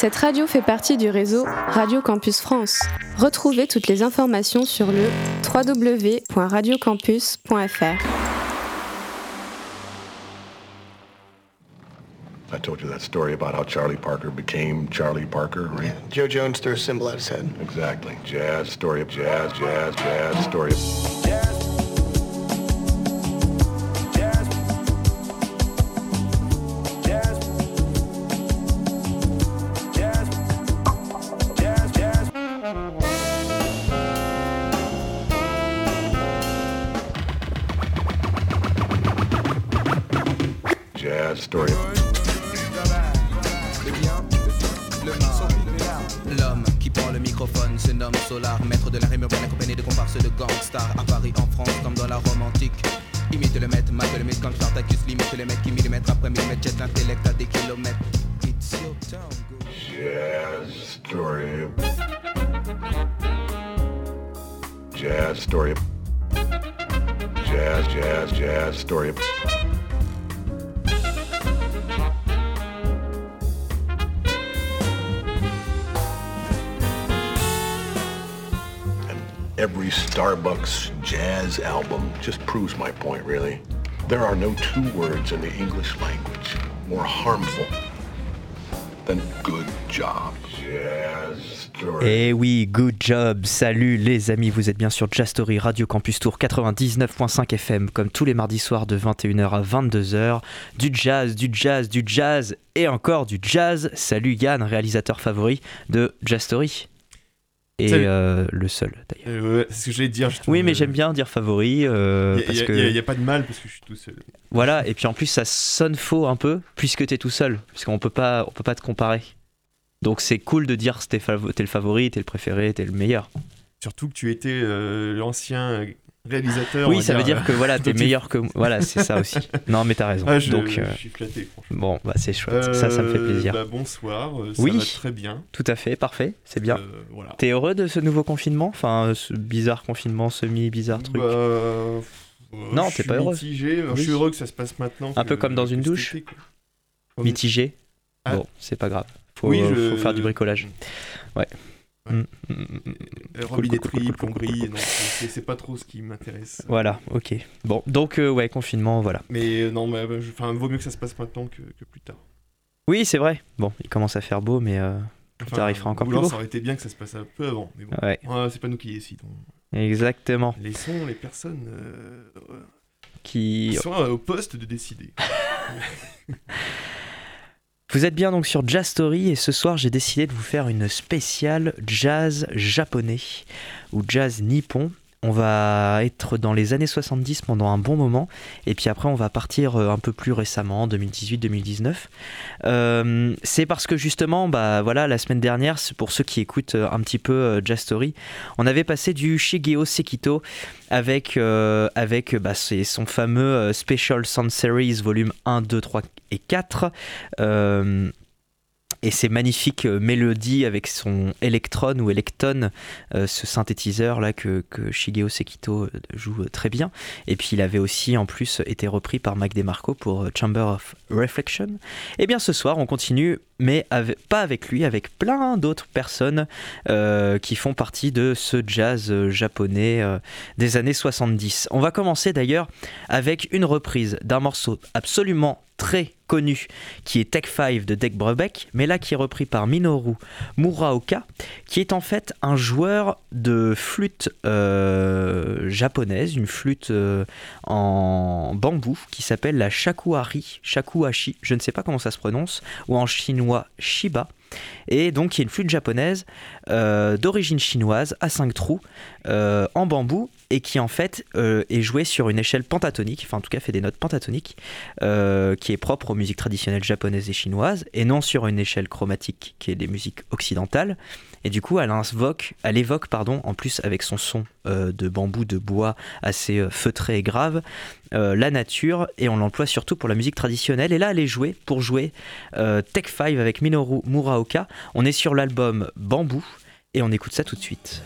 Cette radio fait partie du réseau Radio Campus France. Retrouvez toutes les informations sur le www.radiocampus.fr. I told you that story about how Charlie Parker became Charlie Parker, right? Yeah, Joe Jones threw a symbol at his head. Exactly. Jazz, story of jazz, jazz, jazz, story of... proves my point, really. There are no two words in the English language more harmful than good job. Eh oui, good job, salut les amis, vous êtes bien sur Jazz Story Radio Campus Tour 99.5 FM, comme tous les mardis soirs de 21h à 22h. Du jazz, du jazz, du jazz et encore du jazz. Salut Yann, réalisateur favori de Jazz Story. Et euh, le seul d'ailleurs. Euh, ouais, c'est ce que j'allais te dire. justement. Oui, mais j'aime bien dire favori euh, Il n'y que a, pas de mal parce que je suis tout seul. voilà, et puis en plus ça sonne faux un peu puisque t'es tout seul, puisqu'on peut pas, on peut pas te comparer. Donc c'est cool de dire t'es fav- le favori, t'es le préféré, t'es le meilleur. Surtout que tu étais l'ancien réalisateur. Oui, ça veut dire que voilà, t'es tu- meilleur que moi. Voilà, c'est ça aussi. Non, mais t'as raison. Ah, je, Donc, euh, je suis flatté, franchement. bon, bah, c'est chouette. ça, ça me fait Euh, plaisir. bah, bonsoir, euh, ça Oui. va très bien. Tout à fait, parfait, c'est bien. Euh, voilà. T'es heureux de ce nouveau confinement? Enfin, ce bizarre confinement, semi-bizarre truc. Bah, euh, Non, t'es pas heureux. mitigé. Oui. Je suis heureux que ça se passe maintenant. Un peu comme dans une douche. Mitigé Ah. Bon, c'est pas grave. Faut, Oui, euh, je- faut faire du bricolage. Ouais. Ouais. Mm, mm, mm, mm. Euh, Cool, Robinetterie, cool, cool, cool, plomberie, c'est pas trop ce qui m'intéresse. Voilà, ok. Bon, donc, euh, ouais, confinement, voilà. Mais euh, non, mais, euh, enfin, vaut mieux que ça se passe maintenant que, que plus tard. Oui, c'est vrai. Bon, il commence à faire beau, mais. euh, Enfin, Ça arrivera encore plus beau. Ça aurait été bien que ça se passe un peu avant, mais bon. Ouais, c'est pas nous qui décidons. exactement. Laissons les personnes euh, Qui qui sont au poste de décider. Vous êtes bien donc sur Jazz Story et ce soir j'ai décidé de vous faire une spéciale jazz japonais ou jazz nippon. On va être dans les années 70 pendant un bon moment et puis après on va partir euh, un peu plus récemment, 2018-2019. Euh, c'est parce que justement, bah voilà, la semaine dernière, pour ceux qui écoutent euh, un petit peu Jazz Story, on avait passé du Shigeo Sekito avec, avec bah, son fameux Special Sound Series volume 1, 2, 3 et 4. Euh, et ces magnifiques euh, mélodies avec son Electron ou Electon, euh, ce synthétiseur là que, que Shigeo Sekito euh, joue euh, très bien. Et puis il avait aussi en plus été repris par Mike DeMarco pour Chamber of Reflection. Et bien ce soir on continue, mais avec- pas avec lui, avec plein d'autres personnes euh, qui font partie de ce jazz euh, japonais euh, des années 70. On va commencer d'ailleurs avec une reprise d'un morceau absolument très connu qui est Tech 5 de Deck Brubeck, mais là qui est repris par Minoru Muraoka, qui est en fait un joueur de flûte japonaise, une flûte en bambou qui s'appelle la shakuhari, shakuhachi, je ne sais pas comment ça se prononce, ou en chinois shiba. Et donc, qui est une flûte japonaise euh, d'origine chinoise à 5 trous euh, en bambou et qui en fait euh, est jouée sur une échelle pentatonique, enfin en tout cas fait des notes pentatoniques, qui est propre aux musiques traditionnelles japonaises et chinoises, et non sur une échelle chromatique qui est des musiques occidentales. Et du coup, elle invoque, elle évoque, pardon, en plus avec son son de bambou, de bois assez feutré et grave, la nature, et on l'emploie surtout pour la musique traditionnelle. Et là, elle est jouée pour jouer Tech 5 avec Minoru On est sur l'album Bambou, et on écoute ça tout de suite.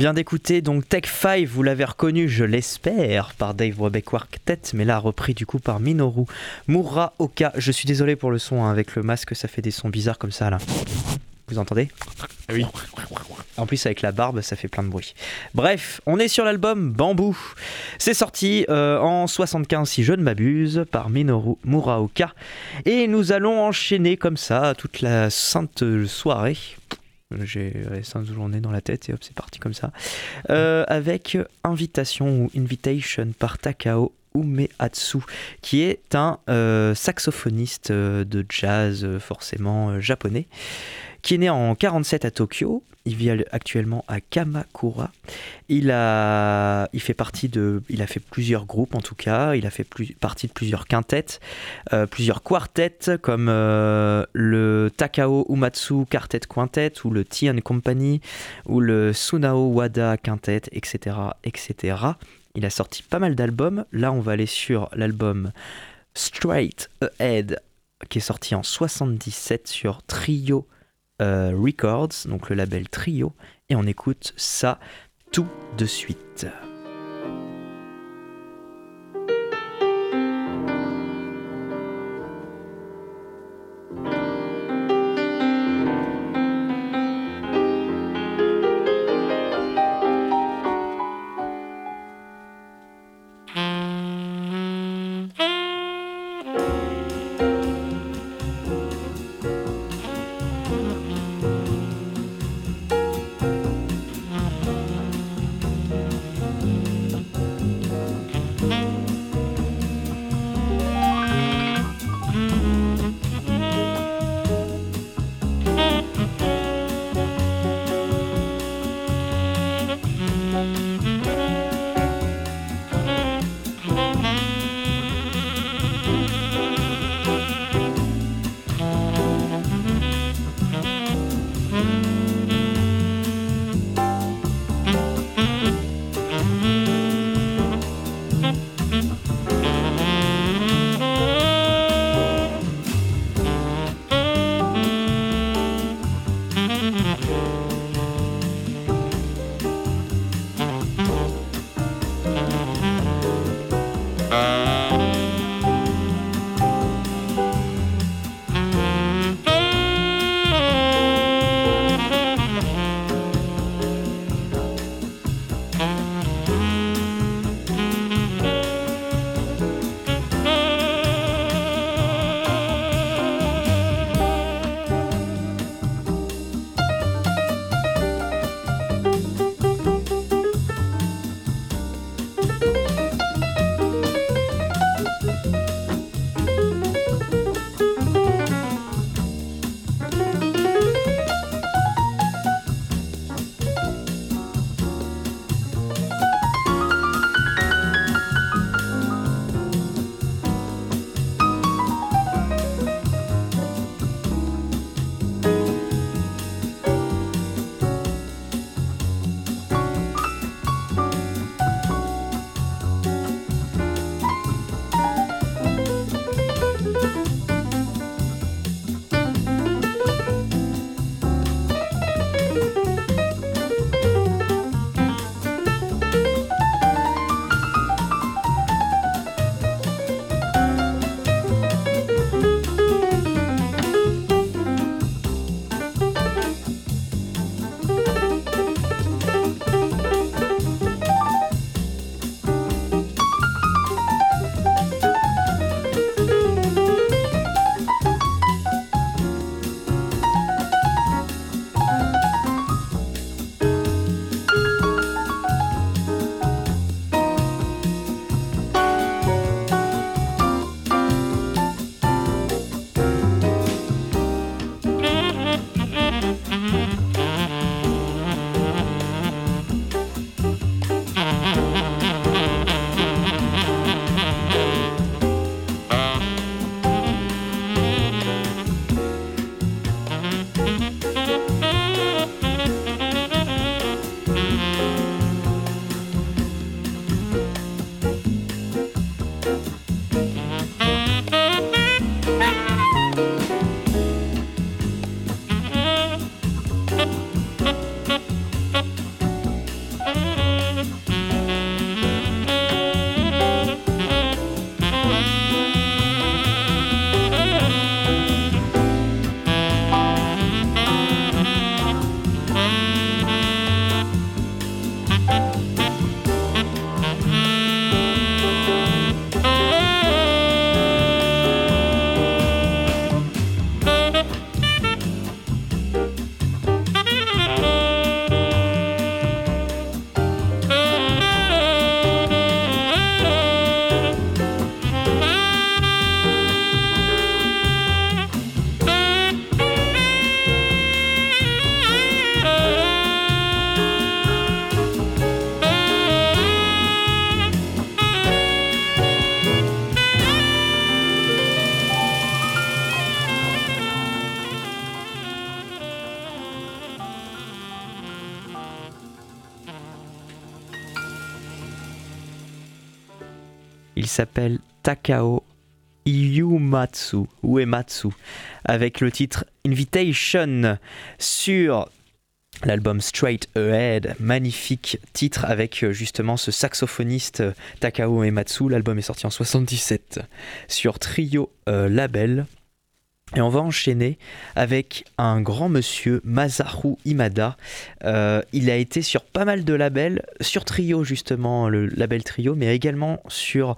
Vient d'écouter donc Tech 5, vous l'avez reconnu, je l'espère, par Dave Webeck Quartet, mais là repris du coup par Minoru Muraoka. Je suis désolé pour le son, hein, avec le masque ça fait des sons bizarres comme ça là. Vous entendez? Ah oui. En plus, avec la barbe, ça fait plein de bruit. Bref, on est sur l'album Bambou. C'est sorti euh, en 75, si je ne m'abuse, par Minoru Muraoka. Et nous allons enchaîner comme ça toute la sainte soirée. J'ai saintes journées dans la tête et hop, c'est parti comme ça. Euh, avec Invitation ou Invitation par Takao Umeatsu, qui est un euh, saxophoniste euh, de jazz forcément japonais, qui est né en 47 à Tokyo. Il vit actuellement à Kamakura. Il a, il fait partie de, il a fait plusieurs groupes en tout cas. Il a fait plus, partie de plusieurs quintettes, euh, plusieurs quartettes comme euh, le Takao Umatsu Quartet Quintet ou le Tea and Company ou le Sunao Wada Quintet, etc., etc. Il a sorti pas mal d'albums. Là, on va aller sur l'album Straight Ahead, qui est sorti en 77 sur Trio euh, Records, donc le label Trio. Et on écoute ça tout de suite. S'appelle Takao Iyumatsu, Uematsu, avec le titre Invitation sur l'album Straight Ahead, magnifique titre avec euh, justement ce saxophoniste euh, Takao Uematsu. L'album est sorti en 77 sur Trio euh, Label. Et on va enchaîner avec un grand monsieur, Masaru Imada. Euh, il a été sur pas mal de labels, sur Trio justement, le label Trio, mais également sur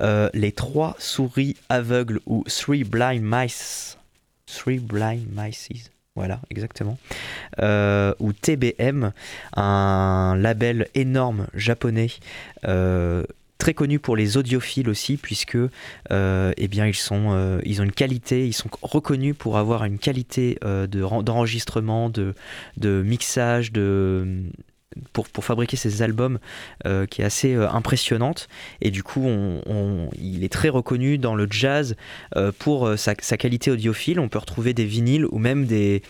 euh, les trois souris aveugles ou Three Blind Mice. Three Blind Mice. Voilà, exactement. Euh, ou TBM, un label énorme japonais très connus pour les audiophiles aussi, puisque euh, eh bien, ils, sont, euh, ils ont une qualité, ils sont reconnus pour avoir une qualité euh, d'enregistrement, de, de, mixage, de, pour, fabriquer ces albums qui est assez impressionnante. Et du coup, on, il est très reconnu dans le jazz pour sa, sa, qualité audiophile. On peut retrouver des vinyles ou même des,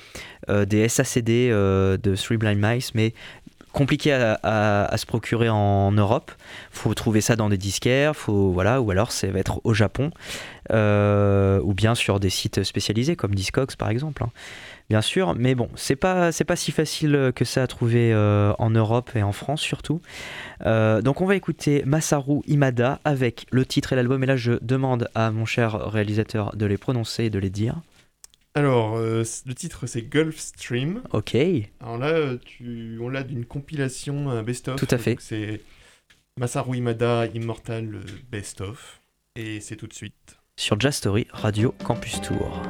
des SACD de Three Blind Mice, mais compliqué à, se procurer en Europe. Faut trouver ça dans des disquaires, faut voilà, ou alors ça va être au Japon, euh, ou bien sur des sites spécialisés comme Discogs par exemple. Hein. Bien sûr, mais bon, c'est pas pas si facile que ça à trouver euh, en Europe et en France surtout. Euh, donc on va écouter Masaru Imada avec le titre et l'album. Et là, je demande à mon cher réalisateur de les prononcer et de les dire. Alors, euh, le titre c'est Gulf Stream. Ok. Alors là, tu, on l'a d'une compilation, un best-of. Tout à fait. C'est Masaru Imada Immortal Best of. Et c'est tout de suite. Sur Jazz Story, Radio Campus Tour.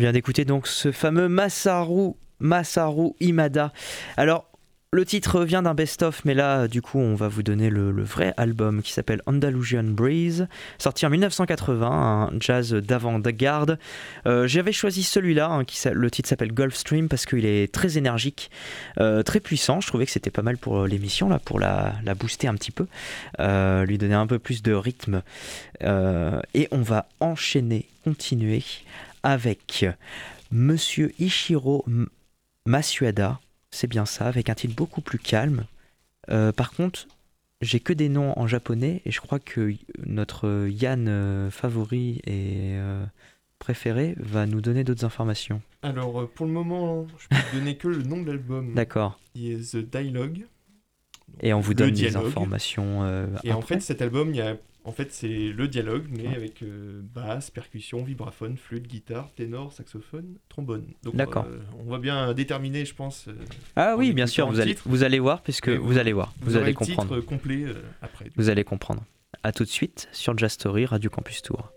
Vient d'écouter donc ce fameux Masaru, Masaru Imada. Alors, le titre vient d'un best-of, mais là, du coup, on va vous donner le, vrai album qui s'appelle Andalusian Breeze, sorti en 1980, un jazz d'avant-garde. Euh, J'avais choisi celui-là, hein, le titre s'appelle Gulfstream, parce qu'il est très énergique, euh, très puissant. Je trouvais que c'était pas mal pour l'émission, là, pour la, booster un petit peu, euh, lui donner un peu plus de rythme. Euh, et on va enchaîner, continuer avec Monsieur Ishiro Masuada, c'est bien ça, avec un titre beaucoup plus calme. Euh, par contre, j'ai que des noms en japonais et je crois que notre Yann euh, favori et euh, préféré va nous donner d'autres informations. Alors, pour le moment, je peux te donner que le nom de l'album, D'accord. qui est The Dialogue. Et on vous donne des informations. Et en fait, cet album, il y a, en fait, c'est le dialogue, mais avec euh, basse, percussion, vibraphone, flûte, guitare, ténor, saxophone, trombone. Donc, D'accord. euh, on va bien déterminer, je pense. euh, ah oui, bien sûr, vous allez, titre. vous allez voir, puisque vous, vous- allez voir, vous, allez le titre comprendre. complet après. du coup. Vous allez comprendre. À tout de suite sur Jazz Story, Radio Campus Tour.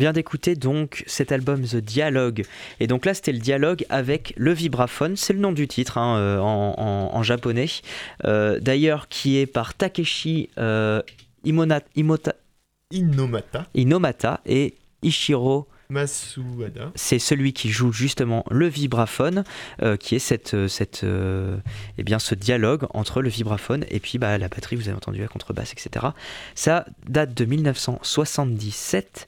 Vient d'écouter donc cet album The Dialogue. Et donc là, c'était le dialogue avec le vibraphone. C'est le nom du titre hein, euh, en, japonais. Euh, d'ailleurs, qui est par Takeshi euh, Imona, Imota, Inomata. Inomata et Ishiro Masuada. C'est celui qui joue justement le vibraphone, qui est cette, cette, eh bien, ce dialogue entre le vibraphone et puis bah, la batterie, vous avez entendu la contrebasse, etc. Ça date de 1977.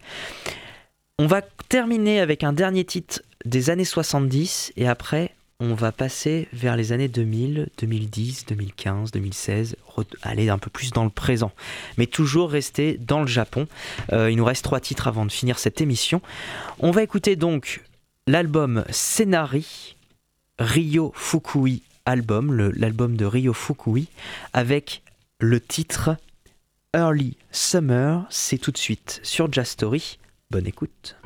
On va terminer avec un dernier titre des années 70 et après on va passer vers les années 2000, 2010, 2015, 2016, aller un peu plus dans le présent, mais toujours rester dans le Japon. Euh, il nous reste trois titres avant de finir cette émission. On va écouter donc l'album Scénari, Ryo Fukui album, l'album de Ryo Fukui, avec le titre Early Summer. C'est tout de suite sur Jazz Story. Bonne écoute.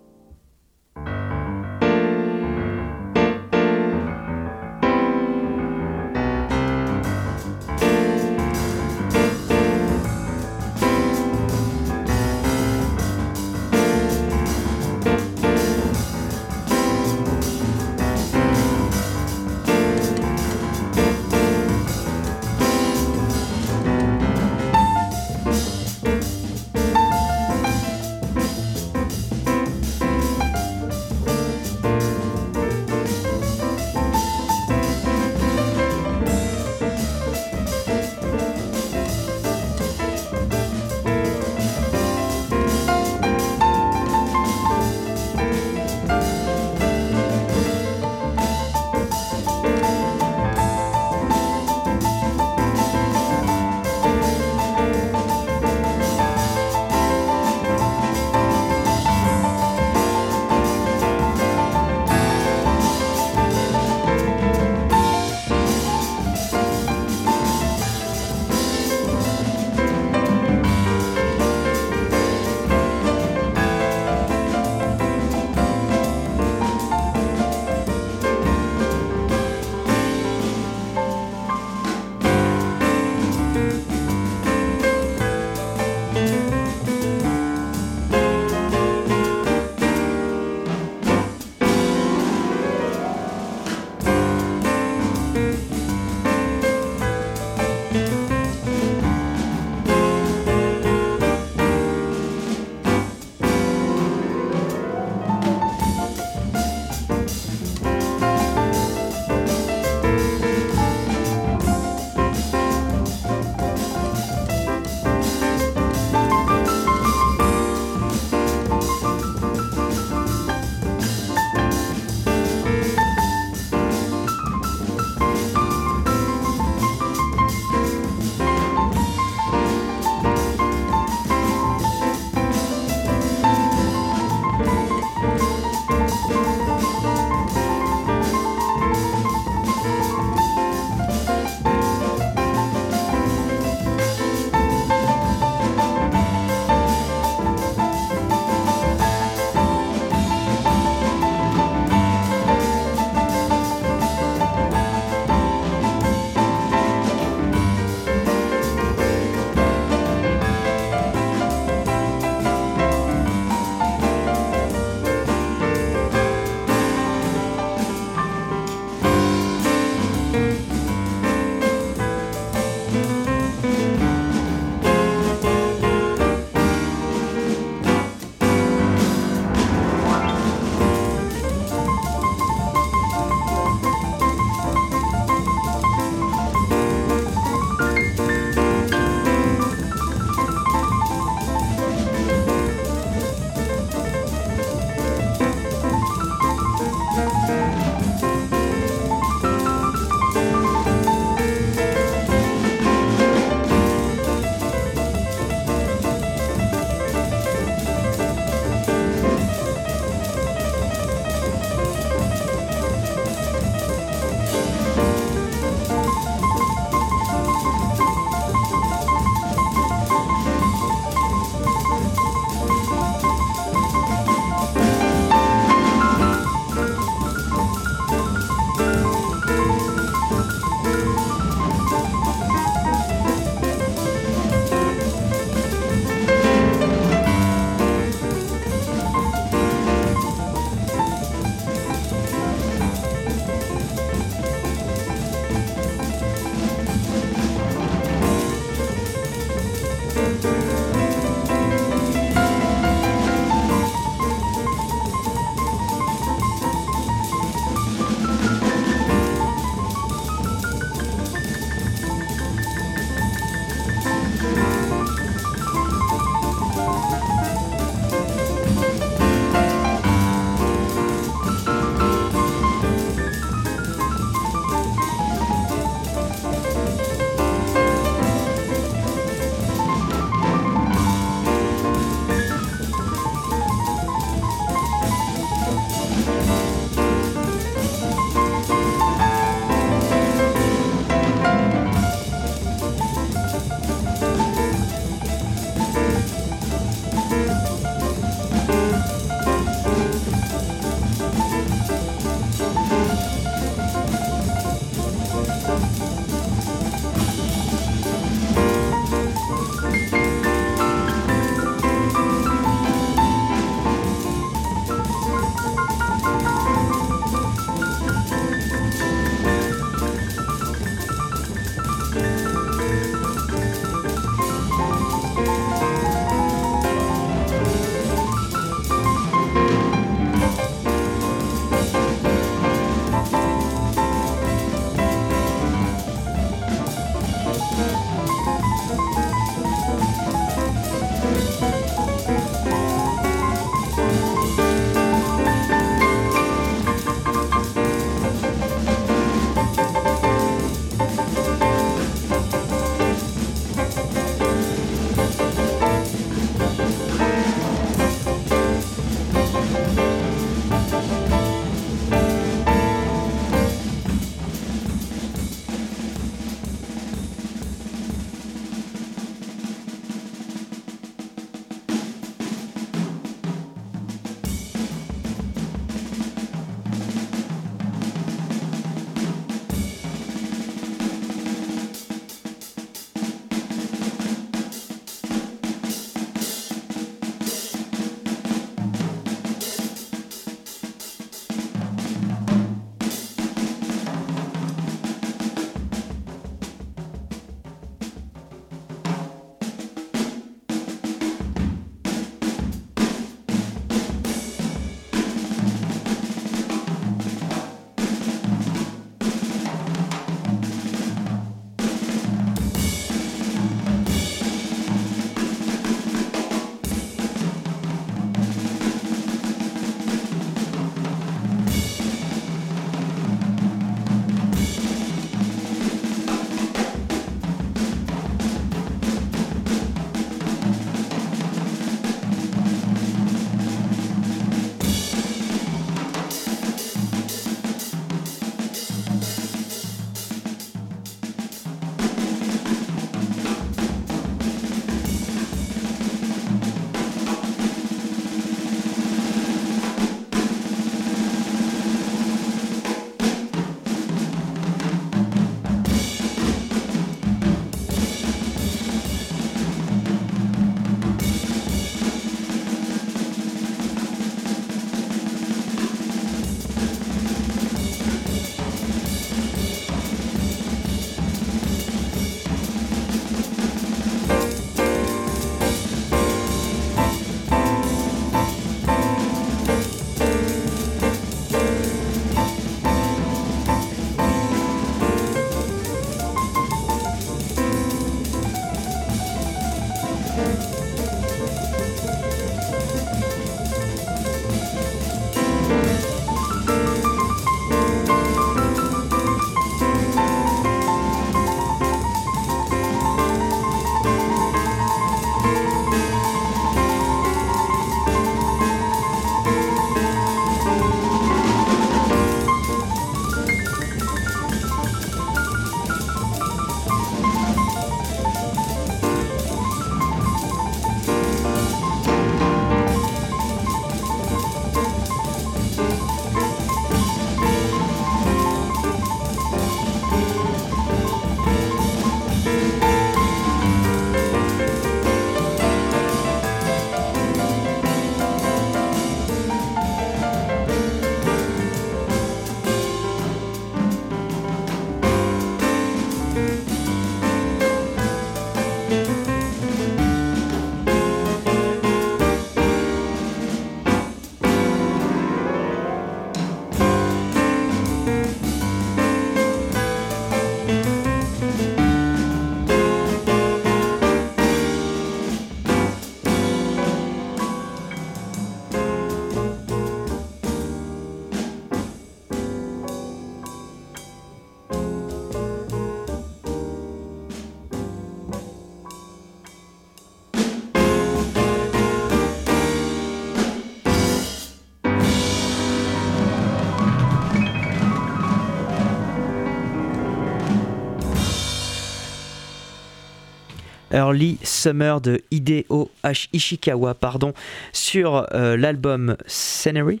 Early Summer de Hideo Ishikawa pardon, sur euh, l'album Scenery?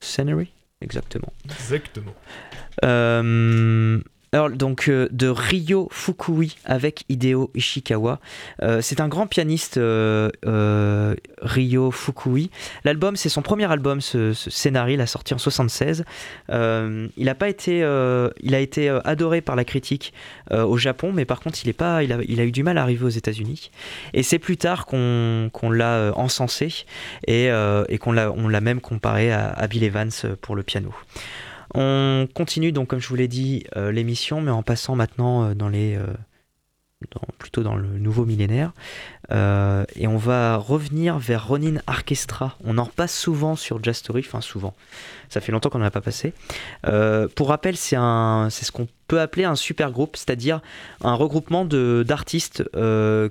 Scenery? Exactement. Exactement. Euh, donc euh, de Ryo Fukui avec Hideo Ishikawa. Euh, c'est un grand pianiste, euh, Ryo Fukui. L'album, c'est son premier album, ce, scénario, il a sorti en 76. il a pas été, il a été adoré par la critique au Japon, mais par contre, il, est pas, il, a, eu du mal à arriver aux États-Unis. Et c'est plus tard qu'on l'a encensé et, qu'on l'a même comparé à, à Bill Evans pour le piano. On continue donc, comme je vous l'ai dit, euh, l'émission, mais en passant maintenant euh, dans les, euh, plutôt dans le nouveau millénaire. et on va revenir vers Ronin Orchestra. On en repasse souvent sur Jazz Story, enfin souvent. Ça fait longtemps qu'on n'en a pas passé. pour rappel, c'est ce qu'on peut appeler un super groupe, c'est-à-dire un regroupement d'artistes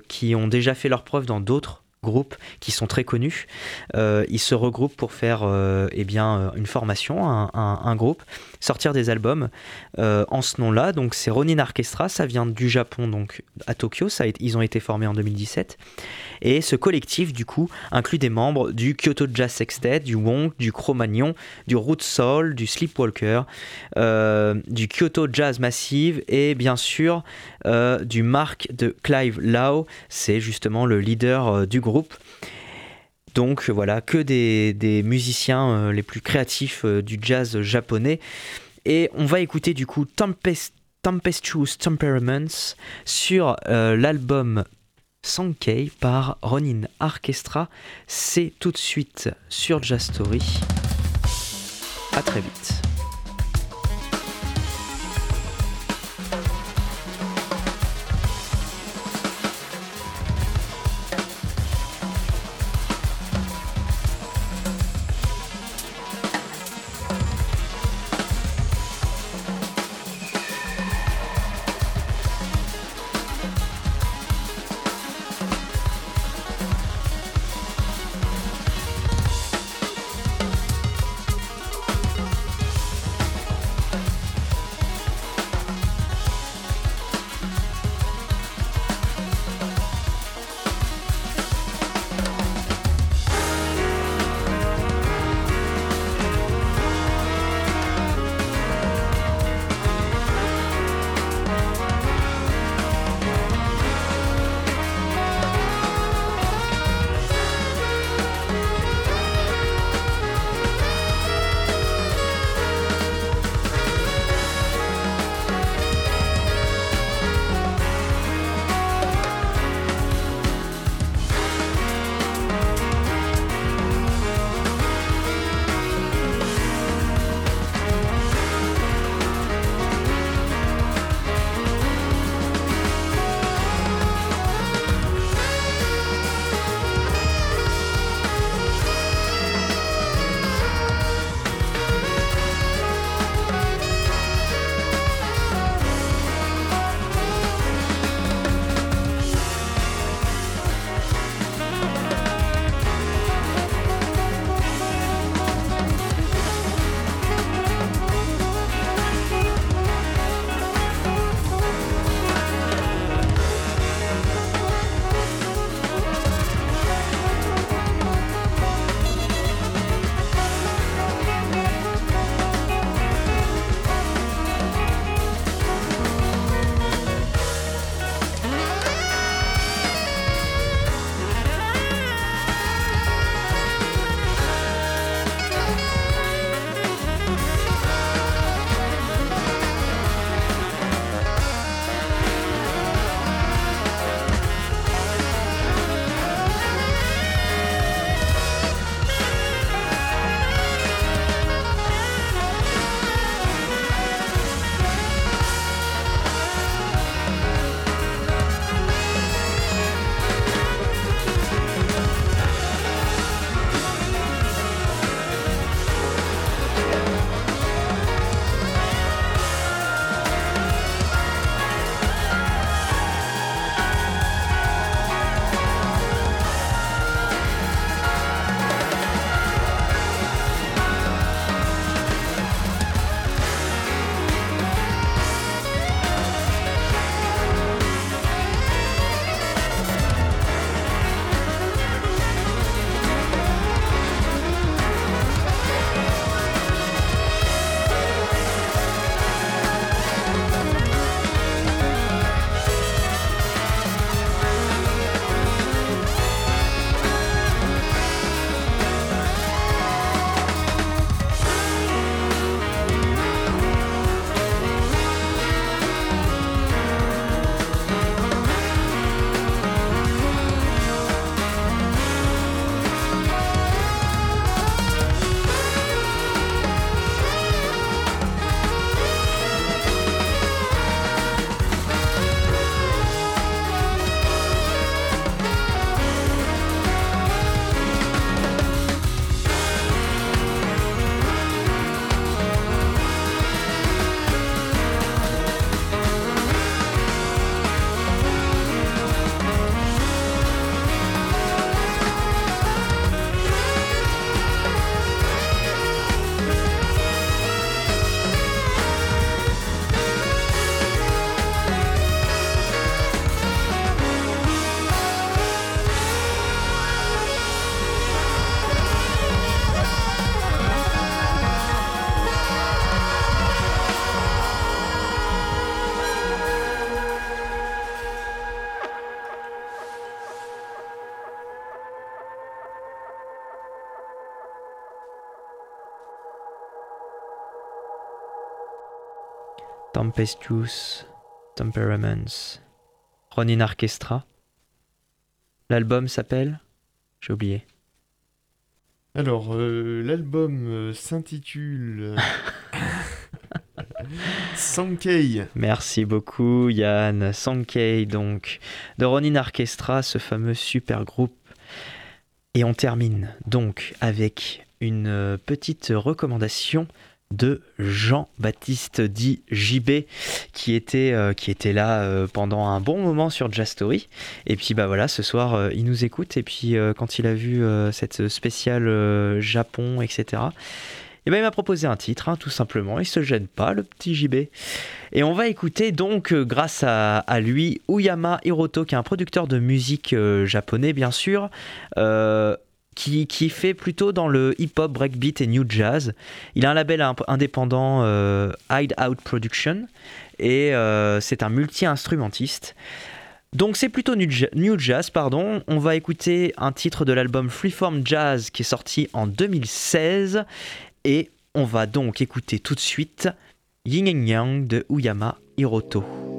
qui ont déjà fait leur preuve dans d'autres groupes qui sont très connus. Euh, ils se regroupent pour faire euh, eh bien, euh, une formation, un, groupe, sortir des albums en ce nom-là. Donc c'est Ronin Orchestra, ça vient du Japon, donc à Tokyo. Ils ont été formés en 2017. Et ce collectif, du coup, inclut des membres du Kyoto Jazz Sextet, du Wong, du Cro-Magnon, du Root Soul, du Sleepwalker, du Kyoto Jazz Massive et bien sûr du Mark de Clive Lau. C'est justement le leader du groupe. Donc voilà, que des, musiciens euh, les plus créatifs euh, du jazz japonais. Et on va écouter du coup Tempest, Tempestuous Temperaments sur euh, l'album Sankei par Ronin Orchestra. C'est tout de suite sur Jazz Story. A très vite. Tempestuous Temperaments, Ronin Orchestra. L'album s'appelle J'ai oublié. Alors, euh, l'album euh, s'intitule Sankei. Merci beaucoup Yann. Sankei donc de Ronin Orchestra, ce fameux super groupe. Et on termine donc avec une euh, petite recommandation de Jean-Baptiste dit JB qui était, euh, qui était là euh, pendant un bon moment sur Jazz Story. Et puis bah voilà ce soir euh, il nous écoute. Et puis quand il a vu cette spéciale Japon etc et ben il m'a proposé un titre hein, tout simplement. Il se gêne pas le petit JB et on va écouter donc grâce à, lui Uyama Hiroto qui est un producteur de musique japonais bien sûr qui, fait plutôt dans le hip-hop, breakbeat et new jazz. Il a un label indépendant euh, Hideout Production et euh, c'est un multi-instrumentiste. Donc c'est plutôt new jazz, pardon. On va écouter un titre de l'album Freeform Jazz qui est sorti en 2016 et on va donc écouter tout de suite Yin Yang de Uyama Hiroto.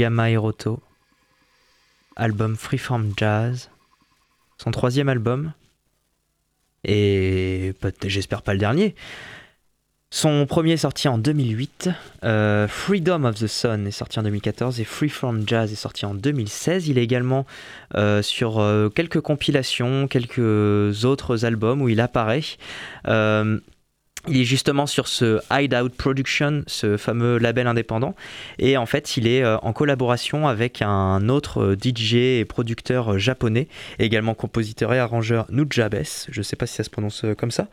Uyama Hiroto, album Freeform Jazz, son troisième album, et j'espère pas le dernier. Son premier est sorti en 2008, euh, Freedom of the Sun est sorti en 2014 et Freeform Jazz est sorti en 2016. Il est également euh, sur euh, quelques compilations, quelques autres albums où il apparaît. Il est justement sur ce Hideout Production, ce fameux label indépendant. Et en fait, il est euh, en collaboration avec un autre euh, DJ et producteur euh, japonais, également compositeur et arrangeur Nujabes. Je ne sais pas si ça se prononce comme ça.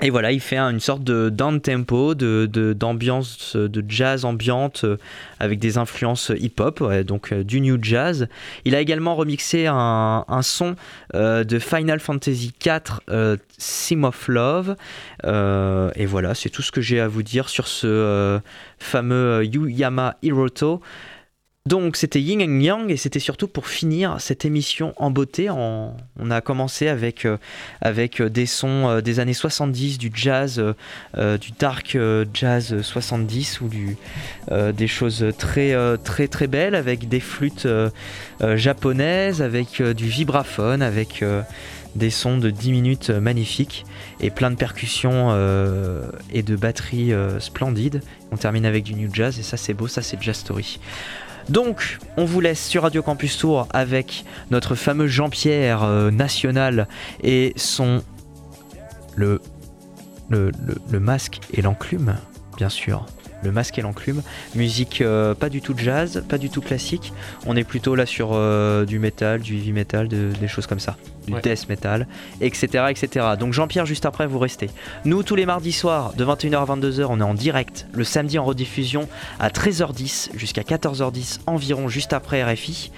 Et voilà, il fait une sorte de down tempo, de d'ambiance de, jazz ambiante euh, avec des influences hip-hop, donc euh, du new jazz. Il a également remixé un, son euh, de Final Fantasy IV, Sim of Love. et voilà, c'est tout ce que j'ai à vous dire sur ce fameux Yuyama Hiroto. Donc c'était Yin and Yang et c'était surtout pour finir cette émission en beauté. On a commencé avec, euh, avec euh, des sons euh, des années 70, du jazz, du dark jazz 70 ou des choses très très très belles avec des flûtes japonaises, avec du vibraphone, avec des sons de 10 minutes magnifiques et plein de percussions et de batteries splendides. On termine avec du new jazz et ça c'est beau, ça c'est Jazz Story. Donc, on vous laisse sur Radio Campus Tour avec notre fameux Jean-Pierre euh, national et son. Le, le, le, masque et l'enclume, bien sûr. Le masque et l'enclume. Musique euh, pas du tout jazz, pas du tout classique. On est plutôt là sur euh, du métal, du heavy metal, des choses comme ça du death metal, etc., etc. Donc Jean-Pierre, juste après, vous restez. Nous, tous les mardis soirs, de 21h à 22h, on est en direct. Le samedi en rediffusion à 13h10 jusqu'à 14h10 environ, juste après RFI.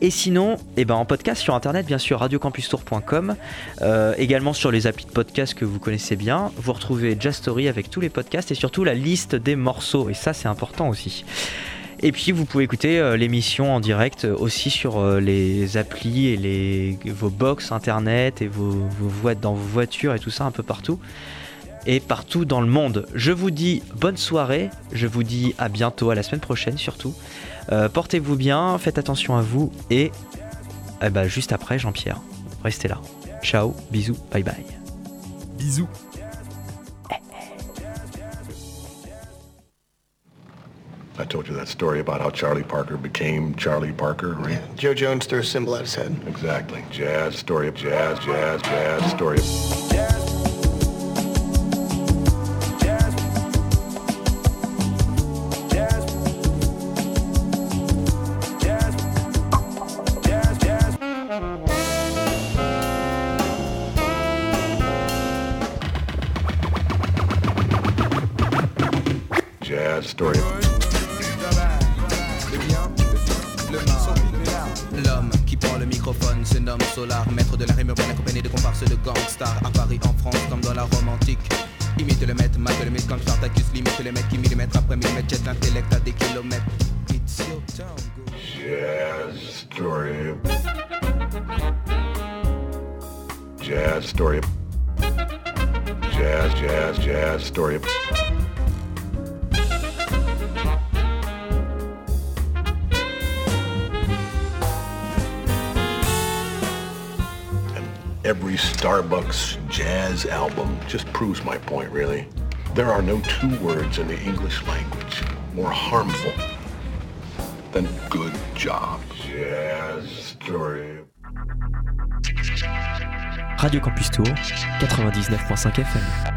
Et sinon, eh ben, en podcast sur internet, bien sûr, radiocampustour.com. Euh, également sur les applis de podcast que vous connaissez bien. Vous retrouvez Jazz Story avec tous les podcasts et surtout la liste des morceaux. Et ça, c'est important aussi. Et puis vous pouvez écouter euh, l'émission en direct euh, aussi sur les applis et vos box internet et vos, vos dans vos voitures et tout ça un peu partout. Et partout dans le monde. Je vous dis bonne soirée, je vous dis à bientôt, à la semaine prochaine surtout. Portez-vous bien, faites attention à vous et eh ben, juste après Jean-Pierre. Restez là. Ciao, bisous, bye bye. Bisous. I told you that story about how Charlie Parker became Charlie Parker, right? Yeah. Joe Jones threw a symbol at his head. Exactly. Jazz, story of jazz, jazz, jazz, story of... no two words in the English language more harmful than good job. Jazz story. Radio Campus Tour, 99.5 FM.